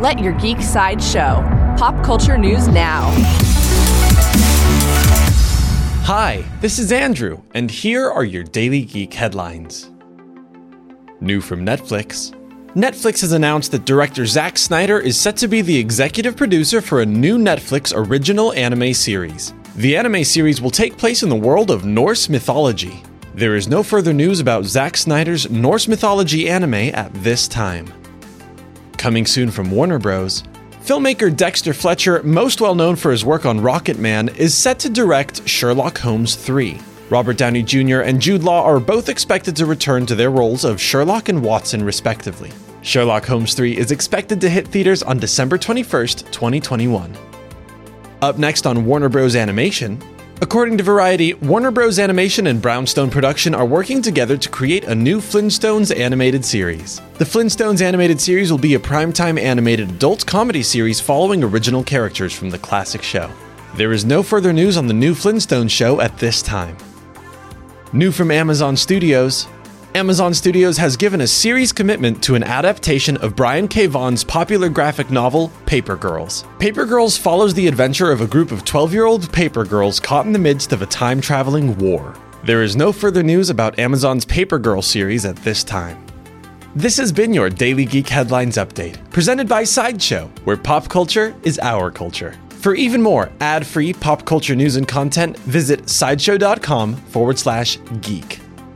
Let your geek side show. Pop culture news now. Hi, this is Andrew, and here are your daily geek headlines. New from Netflix. Netflix has announced that director Zack Snyder is set to be the executive producer for a new Netflix original anime series. The anime series will take place in the world of Norse mythology. There is no further news about Zack Snyder's Norse mythology anime at this time. Coming soon from Warner Bros., filmmaker Dexter Fletcher, most well known for his work on Rocketman, is set to direct Sherlock Holmes 3. Robert Downey Jr. and Jude Law are both expected to return to their roles of Sherlock and Watson, respectively. Sherlock Holmes 3 is expected to hit theaters on December 21st, 2021. Up next on Warner Bros. Animation, According to Variety, Warner Bros. Animation and Brownstone Production are working together to create a new Flintstones animated series. The Flintstones animated series will be a primetime animated adult comedy series following original characters from the classic show. There is no further news on the new Flintstones show at this time. New from Amazon Studios, Amazon Studios has given a series commitment to an adaptation of Brian K. Vaughan's popular graphic novel, Paper Girls. Paper Girls follows the adventure of a group of 12 year old paper girls caught in the midst of a time traveling war. There is no further news about Amazon's Paper Girl series at this time. This has been your Daily Geek Headlines Update, presented by Sideshow, where pop culture is our culture. For even more ad free pop culture news and content, visit sideshow.com forward slash geek.